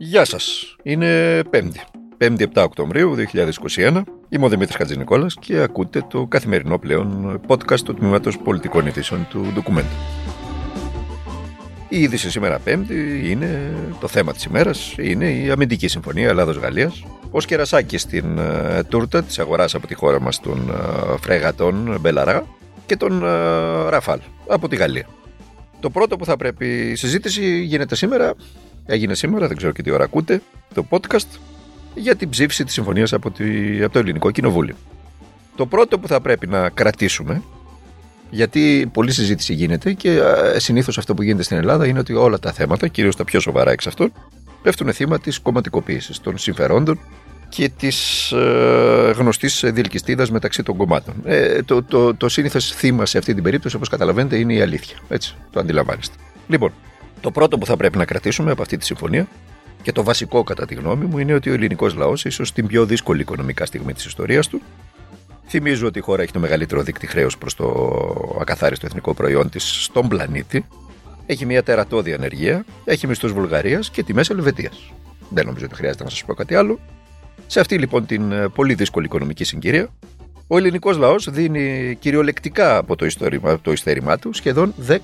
Γεια σας. Είναι Πέμπτη. 5η 7 Οκτωβρίου 2021. Είμαι ο Δημήτρης Χατζηνικόλας και ακούτε το καθημερινό πλέον podcast του Τμήματος Πολιτικών Ειδήσεων του Documento. Η είδηση σήμερα Πέμπτη είναι το θέμα της ημέρας, είναι η αμυντική συμφωνία Ελλάδος-Γαλλίας. Το κερασάκι στην ε, τούρτα της αγοράς από τη χώρα μας των ε, φρεγατών Belharra και των ε, Rafale από τη Γαλλία. Το πρώτο που θα πρέπει η συζήτηση γίνεται σήμερα, έγινε σήμερα, δεν ξέρω και τι ώρα ακούτε, το podcast για την ψήφιση της συμφωνίας από, τη, από το Ελληνικό Κοινοβούλιο. Το πρώτο που θα πρέπει να κρατήσουμε, γιατί πολλή συζήτηση γίνεται και συνήθως αυτό που γίνεται στην Ελλάδα είναι ότι όλα τα θέματα, κυρίως τα πιο σοβαρά εξ αυτών, πέφτουν θύμα της κομματικοποίησης των συμφερόντων και της ε, γνωστής διελκυστίδα μεταξύ των κομμάτων. Ε, το, το, το σύνηθες θύμα σε αυτή την περίπτωση, όπως καταλαβαίνετε, είναι η αλήθεια. Έτσι, το αντιλαμβάνεστε. Λοιπόν, το πρώτο που θα πρέπει να κρατήσουμε από αυτή τη συμφωνία και το βασικό κατά τη γνώμη μου είναι ότι ο ελληνικός λαός, ίσως την πιο δύσκολη οικονομικά στιγμή της ιστορίας του, θυμίζω ότι η χώρα έχει το μεγαλύτερο δίκτυ χρέους προς το ακαθάριστο εθνικό προϊόν της στον πλανήτη, έχει μια τερατώδη ανεργία, έχει μισθούς Βουλγαρίας και τιμές Ελβετίας. Δεν νομίζω ότι χρειάζεται να σας πω κάτι άλλο. Σε αυτή λοιπόν την ε, πολύ δύσκολη οικονομική συγκυρία, ο ελληνικός λαός δίνει κυριολεκτικά από το, ιστορήμα, το ειστέρημά του σχεδόν 10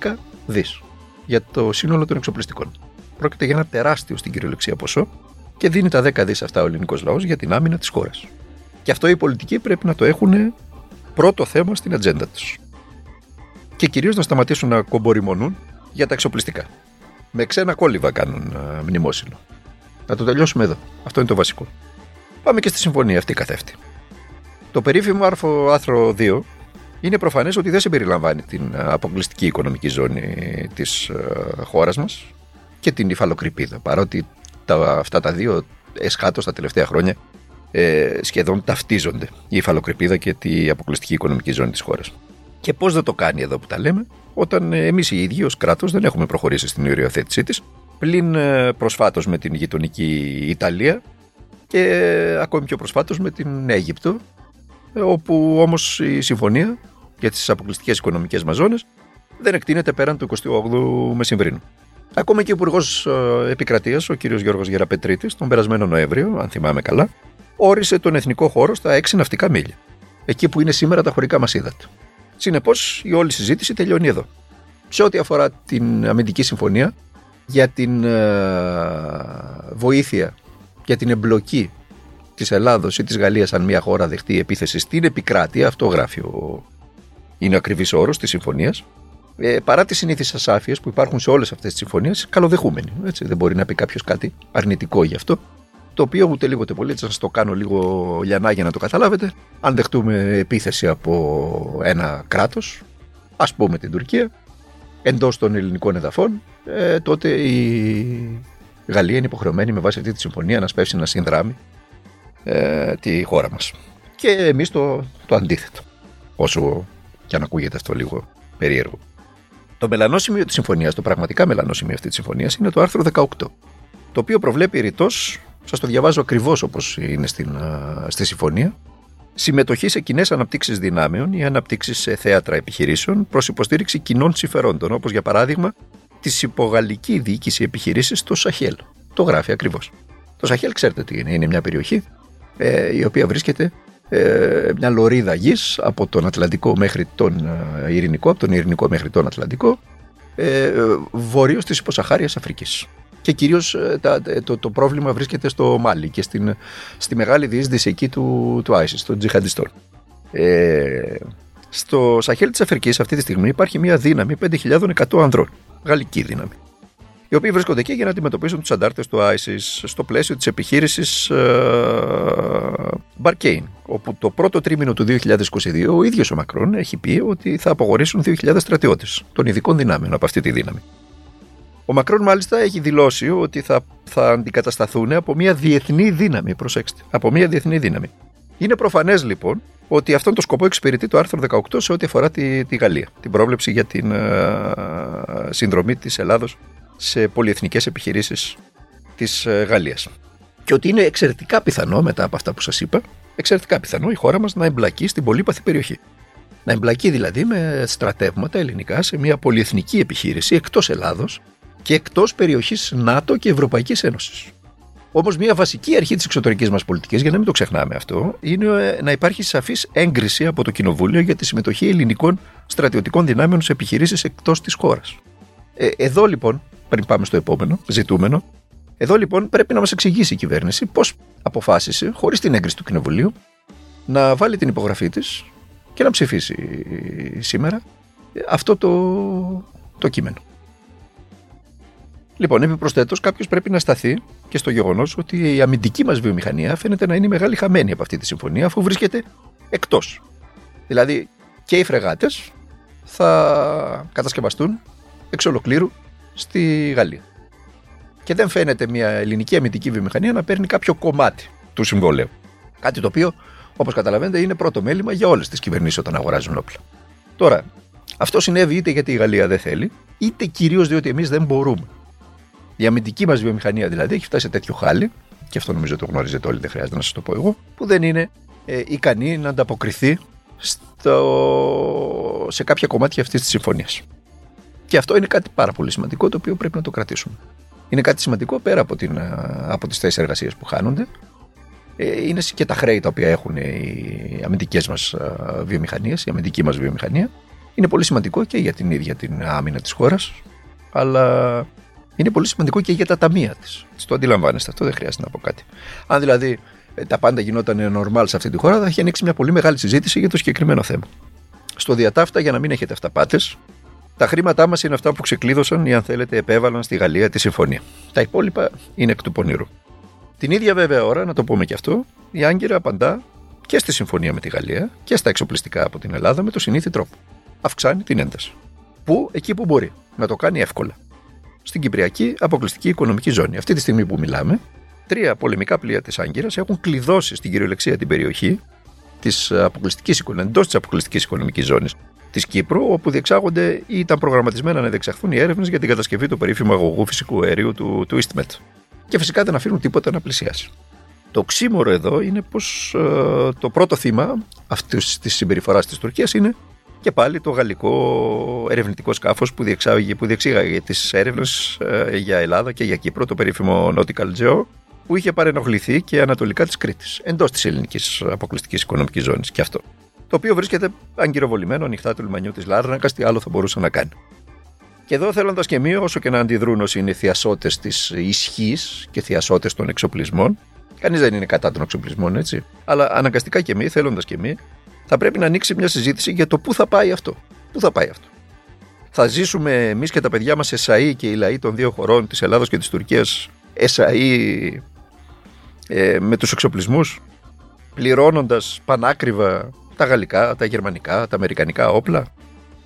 δις για το σύνολο των εξοπλιστικών. Πρόκειται για ένα τεράστιο στην κυριολεξία ποσό και δίνει τα 10 δις αυτά ο ελληνικός λαός για την άμυνα της χώρας. Και αυτό οι πολιτικοί πρέπει να το έχουν πρώτο θέμα στην ατζέντα τους. Και κυρίως να σταματήσουν να κομπορημονούν για τα εξοπλιστικά. Με ξένα κόλληβα κάνουν ε, μνημόσυνο. Να το τελειώσουμε εδώ. Αυτό είναι το βασικό. Πάμε και στη συμφωνία αυτή καθεύτη. Το περίφημο άρθρο, άρθρο 2 είναι προφανές ότι δεν συμπεριλαμβάνει την αποκλειστική οικονομική ζώνη της ε, χώρας μας και την υφαλοκρηπίδα. Παρότι τα, αυτά τα δύο εσχάτως τα τελευταία χρόνια ε, σχεδόν ταυτίζονται. Η υφαλοκρηπίδα και την αποκλειστική οικονομική ζώνη της χώρας. Και πώς δεν το κάνει εδώ που τα λέμε, όταν εμείς οι ίδιοι ως κράτος δεν έχουμε προχωρήσει στην οριοθέτησή της, πλην ε, προσφάτως με την γειτονική Ιταλία, και ακόμη πιο προσφάτως με την Αίγυπτο όπου όμως η συμφωνία για τις αποκλειστικές οικονομικές μας ζώνες δεν εκτείνεται πέραν του 28ου Μεσημβρίνου. Ακόμα και ο Υπουργός ε, Επικρατείας, ο κ. Γιώργος Γεραπετρίτης, τον περασμένο Νοέμβριο, αν θυμάμαι καλά, όρισε τον εθνικό χώρο στα 6 ναυτικά μίλια. Εκεί που είναι σήμερα τα χωρικά μας ύδατα. Συνεπώς, η όλη συζήτηση τελειώνει εδώ. Σε ό,τι αφορά την αμυντική συμφωνία για την ε, βοήθεια για την εμπλοκή της Ελλάδος ή της Γαλλίας, αν μια χώρα δεχτεί επίθεση στην επικράτεια, αυτό γράφει ο. Είναι ο ακριβή όρος της συμφωνίας. Ε, παρά τις συνήθειε ασάφειες που υπάρχουν σε όλες αυτές τις συμφωνίες, καλοδεχούμενοι. Έτσι, δεν μπορεί να πει κάποιος κάτι αρνητικό γι' αυτό. Το οποίο ούτε λίγο ούτε πολύ, έτσι, θα σας το κάνω λίγο λιανά για να το καταλάβετε. Αν δεχτούμε επίθεση από ένα κράτος, ας πούμε την Τουρκία, εντός των ελληνικών εδαφών, ε, τότε η η Γαλλία είναι υποχρεωμένη με βάση αυτή τη συμφωνία να σπεύσει να συνδράμει ε, τη χώρα μας. Και εμείς το, το αντίθετο. Όσο και αν ακούγεται αυτό λίγο περίεργο. Το μελανό σημείο της συμφωνίας, το πραγματικά μελανό σημείο αυτής της συμφωνίας, είναι το άρθρο 18. Το οποίο προβλέπει ρητός, σας το διαβάζω ακριβώς όπως είναι στην, στη συμφωνία, συμμετοχή σε κοινές αναπτύξεις δυνάμεων ή αναπτύξεις σε θέατρα επιχειρήσεων προς υποστήριξη κοινών συμφερόντων, όπως για παράδειγμα τη υπογαλλική διοίκηση επιχειρήσεις στο Σαχέλ. Το γράφει ακριβώς. Το Σαχέλ, ξέρετε τι είναι, είναι μια περιοχή ε, η οποία βρίσκεται ε, μια λωρίδα γης από τον Ατλαντικό μέχρι τον ε, Ειρηνικό, από τον Ειρηνικό μέχρι τον Ατλαντικό, ε, βορείως της υποσαχάριας Αφρικής. Και κυρίως ε, το, το πρόβλημα βρίσκεται στο Μάλι και στην, στη μεγάλη διείσδυση εκεί του, του ISIS, των τζιχαντιστών. Ε, στο Σαχέλ της Αφρικής αυτή τη στιγμή υπάρχει μια δύναμη 5.100 ανδρών γαλλική δύναμη. Οι οποίοι βρίσκονται εκεί για να αντιμετωπίσουν τους αντάρτες του ISIS στο πλαίσιο της επιχείρησης Barcane, όπου το πρώτο τρίμηνο του 2022 ο ίδιος ο Μακρόν έχει πει ότι θα απογορήσουν 2.000 στρατιώτες των ειδικών δυνάμεων από αυτή τη δύναμη. Ο Μακρόν μάλιστα έχει δηλώσει ότι θα, θα αντικατασταθούν από μια διεθνή δύναμη. Προσέξτε, από μια διεθνή δύναμη. Είναι προφανές λοιπόν ότι αυτόν τον σκοπό εξυπηρετεί το άρθρο 18 σε ό,τι αφορά τη, τη Γαλλία. Την πρόβλεψη για την uh, συνδρομή της Ελλάδος σε πολυεθνικές επιχειρήσεις της uh, Γαλλίας. Και ότι είναι εξαιρετικά πιθανό μετά από αυτά που σας είπα, εξαιρετικά πιθανό η χώρα μας να εμπλακεί στην πολύπαθη περιοχή. Να εμπλακεί δηλαδή με στρατεύματα ελληνικά σε μια πολυεθνική επιχείρηση εκτός Ελλάδος και εκτός περιοχής ΝΑΤΟ και Ευρωπαϊκής Ένωσης. Όμως, μια βασική αρχή της εξωτερικής μας πολιτικής, για να μην το ξεχνάμε αυτό, είναι ε, να υπάρχει σαφής έγκριση από το Κοινοβούλιο για τη συμμετοχή ελληνικών στρατιωτικών δυνάμεων σε επιχειρήσεις εκτός της χώρας. Ε, εδώ λοιπόν, πριν πάμε στο επόμενο ζητούμενο, εδώ λοιπόν πρέπει να μας εξηγήσει η κυβέρνηση πώς αποφάσισε, χωρίς την έγκριση του Κοινοβουλίου, να βάλει την υπογραφή της και να ψηφίσει σήμερα αυτό το, το κείμενο. Λοιπόν, επιπροσθέτως, κάποιος πρέπει να σταθεί και στο γεγονός ότι η αμυντική μας βιομηχανία φαίνεται να είναι μεγάλη χαμένη από αυτή τη συμφωνία, αφού βρίσκεται εκτός. Δηλαδή, και οι φρεγάτες θα κατασκευαστούν εξ ολοκλήρου στη Γαλλία. Και δεν φαίνεται μια ελληνική αμυντική βιομηχανία να παίρνει κάποιο κομμάτι του συμβολέου. Κάτι το οποίο, όπως καταλαβαίνετε, είναι πρώτο μέλημα για όλες τις κυβερνήσεις όταν αγοράζουν όπλα. Τώρα, αυτό συνέβη είτε γιατί η Γαλλία δεν θέλει, είτε κυρίως διότι εμείς δεν μπορούμε. Η αμυντική μας βιομηχανία δηλαδή έχει φτάσει σε τέτοιο χάλι, και αυτό νομίζω το γνωρίζετε όλοι, δεν χρειάζεται να σας το πω εγώ, που δεν είναι ε, ικανή να ανταποκριθεί στο... σε κάποια κομμάτια αυτής της συμφωνίας. Και αυτό είναι κάτι πάρα πολύ σημαντικό το οποίο πρέπει να το κρατήσουμε. Είναι κάτι σημαντικό πέρα από, την, από τις θέσεις εργασίας που χάνονται. Ε, είναι και τα χρέη τα οποία έχουν οι αμυντικές μας βιομηχανίες, η αμυντική μας βιομηχανία. Είναι πολύ σημαντικό και για την ίδια την άμυνα της χώρας, αλλά είναι πολύ σημαντικό και για τα ταμεία της. Το αντιλαμβάνεστε αυτό, δεν χρειάζεται να πω κάτι. Αν δηλαδή ε, τα πάντα γινόταν normal σε αυτή τη χώρα, θα έχει ανοίξει μια πολύ μεγάλη συζήτηση για το συγκεκριμένο θέμα. Στο διατάφτα, για να μην έχετε αυταπάτες, τα χρήματά μας είναι αυτά που ξεκλείδωσαν ή, αν θέλετε, επέβαλαν στη Γαλλία τη συμφωνία. Τα υπόλοιπα είναι εκ του πονήρου. Την ίδια βέβαια ώρα, να το πούμε και αυτό, η Άγκυρα απαντά και στη συμφωνία με τη Γαλλία και στα εξοπλιστικά από την Ελλάδα με το συνήθι τρόπο. Αυξάνει την ένταση. Πού, εκεί που μπορεί, να το κάνει εύκολα. Στην Κυπριακή αποκλειστική οικονομική ζώνη. Αυτή τη στιγμή που μιλάμε, τρία πολεμικά πλοία της Άγκυρας έχουν κλειδώσει στην κυριολεξία την περιοχή της αποκλειστικής εντός της αποκλειστικής οικονομικής ζώνης της Κύπρου, όπου διεξάγονται ή ήταν προγραμματισμένα να διεξαχθούν οι έρευνες για την κατασκευή του περίφημου αγωγού φυσικού αερίου του, του EastMed. Και φυσικά δεν αφήνουν τίποτα να πλησιάσει. Το ξύμορο εδώ είναι πως ε, το πρώτο θύμα αυτής της συμπεριφοράς της Τουρκίας είναι και πάλι το γαλλικό ερευνητικό σκάφος που, που διεξήγαγε τις έρευνες ε, για Ελλάδα και για Κύπρο, το περίφημο Nautical Geo, που είχε παρενοχληθεί και ανατολικά της Κρήτης, εντός της ελληνικής αποκλειστικής οικονομικής ζώνης. Και αυτό το οποίο βρίσκεται αγκυροβολημένο ανοιχτά του λιμανιού της Λάρνακας, τι άλλο θα μπορούσε να κάνει. Και εδώ θέλοντας και μία, όσο και να αντιδρούν όσοι είναι θειασότες της ισχύς και θειασότες των εξοπλισμών, κανείς δεν είναι κατά των εξοπλισμών, έτσι. Αλλά αναγκαστικά και εμείς, θέλοντας και εμείς, θα πρέπει να ανοίξει μια συζήτηση για το πού θα πάει αυτό. Πού θα πάει αυτό. Θα ζήσουμε εμείς και τα παιδιά μας εσαΐ και οι λαοί των δύο χωρών, της Ελλάδα και της Τουρκίας, εσαΐ ε, με τους εξοπλισμούς, πληρώνοντας πανάκριβα τα γαλλικά, τα γερμανικά, τα αμερικανικά όπλα.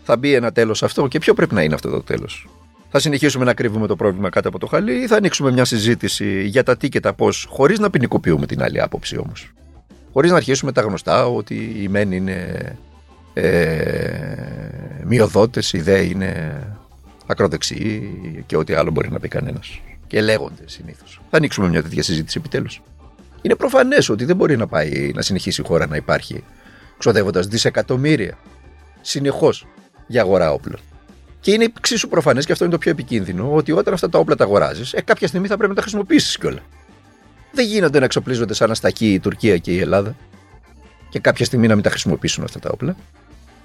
Θα μπει ένα τέλος αυτό και ποιο πρέπει να είναι αυτό το τέλος. Θα συνεχίσουμε να κρύβουμε το πρόβλημα κάτω από το χαλί ή θα ανοίξουμε μια συζήτηση για τα τι και τα πώς, χωρίς να ποινικοποιούμε την άλλη άποψη όμως. Χωρίς να αρχίσουμε τα γνωστά ότι οι μεν είναι ε, μειοδότες, οι δε είναι ακροδεξιοί και ό,τι άλλο μπορεί να πει κανένας. Και λέγονται συνήθως. Θα ανοίξουμε μια τέτοια συζήτηση επιτέλους. Είναι προφανές ότι δεν μπορεί να πάει να συνεχίσει η χώρα να υπάρχει ξοδεύοντας δισεκατομμύρια συνεχώς για αγορά όπλων. Και είναι εξίσου προφανές, και αυτό είναι το πιο επικίνδυνο, ότι όταν αυτά τα όπλα τα αγοράζεις, ε, κάποια στιγμή θα πρέπει να τα χρησιμοποιήσεις κιόλας. Δεν γίνονται να εξοπλίζονται σαν αστακή η Τουρκία και η Ελλάδα, και κάποια στιγμή να μην τα χρησιμοποιήσουν αυτά τα όπλα.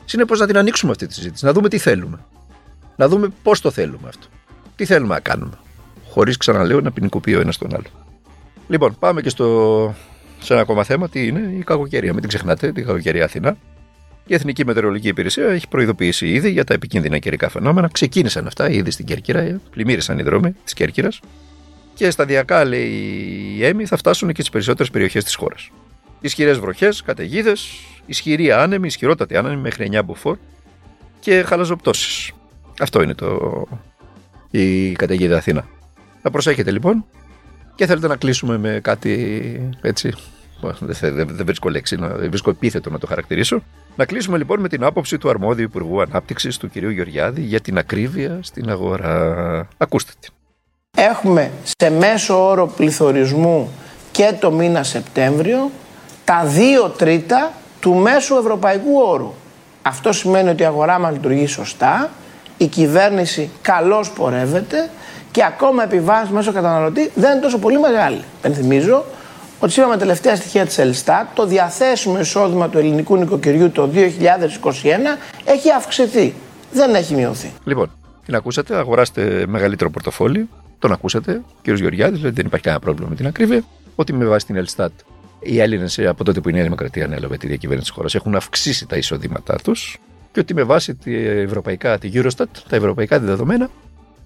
Συνεπώς να την ανοίξουμε αυτή τη συζήτηση, να δούμε τι θέλουμε. Να δούμε πώς το θέλουμε αυτό. Τι θέλουμε να κάνουμε. Χωρίς, ξαναλέω, να ποινικοποιεί ο ένα τον άλλο. Λοιπόν, πάμε και στο σε ένα ακόμα θέμα, τι είναι η κακοκαιρία. Μην την ξεχνάτε, την κακοκαιρία Αθηνά. Η Εθνική Μετεωρολογική Υπηρεσία έχει προειδοποιήσει ήδη για τα επικίνδυνα καιρικά φαινόμενα. Ξεκίνησαν αυτά ήδη στην Κέρκυρα, πλημμύρισαν οι δρόμοι της Κέρκυρας. Και σταδιακά, λέει η ΕΜΗ, θα φτάσουν και στις περισσότερες περιοχές της χώρας. Ισχυρές βροχές, καταιγίδες, ισχυρή άνεμη, ισχυρότατη άνεμη μέχρι 9 μποφόρ και χαλαζοπτώσεις. Αυτό είναι το... η καταιγίδα Αθήνα. Να προσέχετε λοιπόν και θέλετε να κλείσουμε με κάτι έτσι. Δεν, δεν, δεν βρίσκω λέξη, δεν βρίσκω επίθετο να το χαρακτηρίσω. Να κλείσουμε λοιπόν με την άποψη του αρμόδιου Υπουργού Ανάπτυξης του κ. Γεωργιάδη για την ακρίβεια στην αγορά. Ακούστε την. Έχουμε σε μέσο όρο πληθωρισμού και το μήνα Σεπτέμβριο τα δύο τρίτα του μέσου ευρωπαϊκού όρου. Αυτό σημαίνει ότι η αγορά μας λειτουργεί σωστά, η κυβέρνηση καλώς πορεύεται και ακόμα επιβάρυνση μέσω καταναλωτή δεν είναι τόσο πολύ μεγάλη. Πενθυμίζω ότι σύμφωνα με τελευταία στοιχεία της Ελστάτ, το διαθέσιμο εισόδημα του ελληνικού νοικοκυριού το 2021 έχει αυξηθεί. Δεν έχει μειωθεί. Λοιπόν, την ακούσατε, αγοράστε μεγαλύτερο πορτοφόλι. Τον ακούσατε, κύριος Γεωργιάδης, δηλαδή δεν υπάρχει κανένα πρόβλημα με την ακρίβεια. Ότι με βάση την Ελστάτ οι Έλληνες από τότε που η Νέα Δημοκρατία ανέλαβε τη διακυβέρνηση της χώρας έχουν αυξήσει τα εισοδήματά τους και ότι με βάση τη ευρωπαϊκά, τη Eurostat, τα ευρωπαϊκά δεδομένα,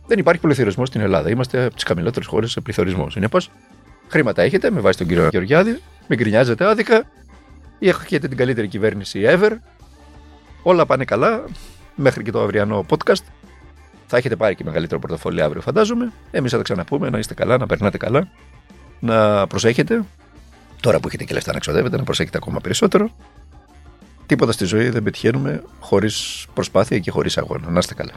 δεν υπάρχει πληθωρισμό στην Ελλάδα. Είμαστε από τις χαμηλότερες χώρες σε πληθωρισμός. Συνεπώς, χρήματα έχετε με βάση τον κύριο Γεωργιάδη, μην γκρινιάζετε άδικα, ή έχετε την καλύτερη κυβέρνηση ever. Όλα πάνε καλά μέχρι και το αυριανό podcast. Θα έχετε πάρει και μεγαλύτερο πορτοφόλι αύριο, φαντάζομαι. Εμείς θα τα ξαναπούμε. Να είστε καλά, να περνάτε καλά, να προσέχετε. Τώρα που έχετε και λεφτά να ξοδεύετε, να προσέχετε ακόμα περισσότερο. Τίποτα στη ζωή δεν πετυχαίνουμε χωρίς προσπάθεια και χωρίς αγώνα. Να είστε καλά.